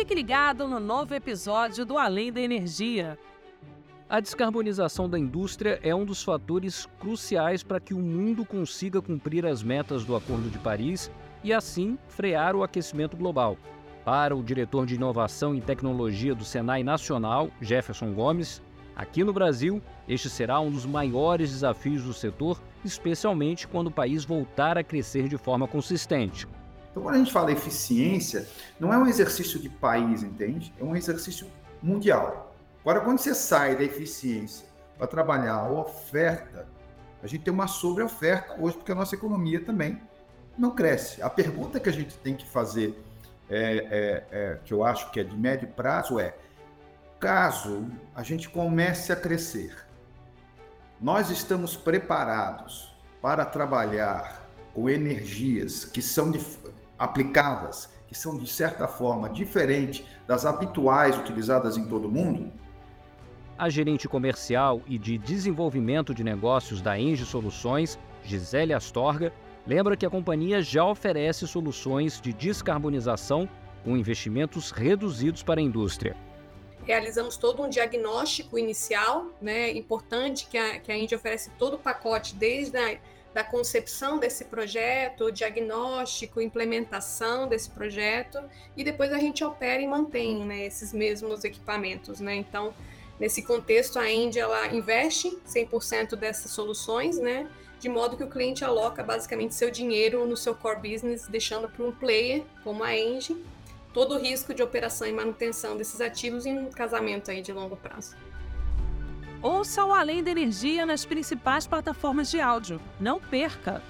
Fique ligado no novo episódio do Além da Energia. A descarbonização da indústria é um dos fatores cruciais para que o mundo consiga cumprir as metas do Acordo de Paris e, assim, frear o aquecimento global. Para o diretor de Inovação e Tecnologia do Senai Nacional, Jefferson Gomes, aqui no Brasil, este será um dos maiores desafios do setor, especialmente quando o país voltar a crescer de forma consistente. Então, quando a gente fala eficiência, não é um exercício de país, entende? É um exercício mundial. Agora, quando você sai da eficiência para trabalhar a oferta, a gente tem uma sobre-oferta hoje, porque a nossa economia também não cresce. A pergunta que a gente tem que fazer, é, é, é, que eu acho que é de médio prazo, é: caso a gente comece a crescer, nós estamos preparados para trabalhar com energias que são de, aplicadas, que são de certa forma diferentes das habituais utilizadas em todo o mundo? A gerente comercial e de desenvolvimento de negócios da Engie Soluções, Gisele Astorga, lembra que a companhia já oferece soluções de descarbonização com investimentos reduzidos para a indústria. Realizamos todo um diagnóstico inicial, né? Importante que a, que a Indy oferece todo o pacote, desde a da concepção desse projeto, diagnóstico, implementação desse projeto, e depois a gente opera e mantém né, esses mesmos equipamentos. Né? Então, Nesse contexto, a Índia ela investe 100% dessas soluções, né? De modo que o cliente aloca basicamente seu dinheiro no seu core business, deixando para um player como a Engie todo o risco de operação e manutenção desses ativos em um casamento aí de longo prazo. Ouça o Além da Energia nas principais plataformas de áudio. Não perca!